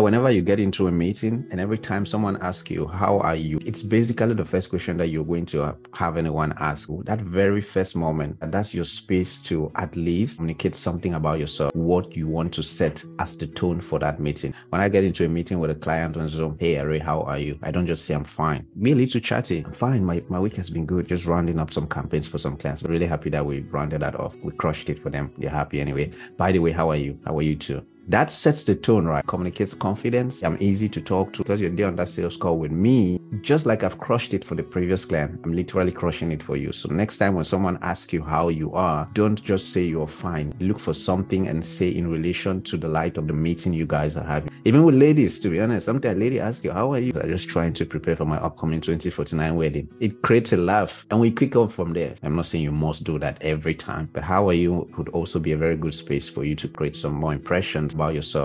Whenever you get into a meeting and every time someone asks you, How are you? It's basically the first question that you're going to have anyone ask. That very first moment, that's your space to at least communicate something about yourself, what you want to set as the tone for that meeting. When I get into a meeting with a client on Zoom, Hey, how are you? I don't just say I'm fine. Be a little chatty. I'm fine. My, my week has been good. Just rounding up some campaigns for some clients. Really happy that we rounded that off. We crushed it for them. They're happy anyway. By the way, how are you? How are you too? That sets the tone, right? Communicates confidence. I'm easy to talk to because you're there on that sales call with me. Just like I've crushed it for the previous client, I'm literally crushing it for you. So next time when someone asks you how you are, don't just say you're fine. Look for something and say in relation to the light of the meeting you guys are having. Even with ladies, to be honest, sometimes a lady asks you, How are you? I'm just trying to prepare for my upcoming 2049 wedding. It creates a laugh and we kick off from there. I'm not saying you must do that every time, but how are you could also be a very good space for you to create some more impressions about yourself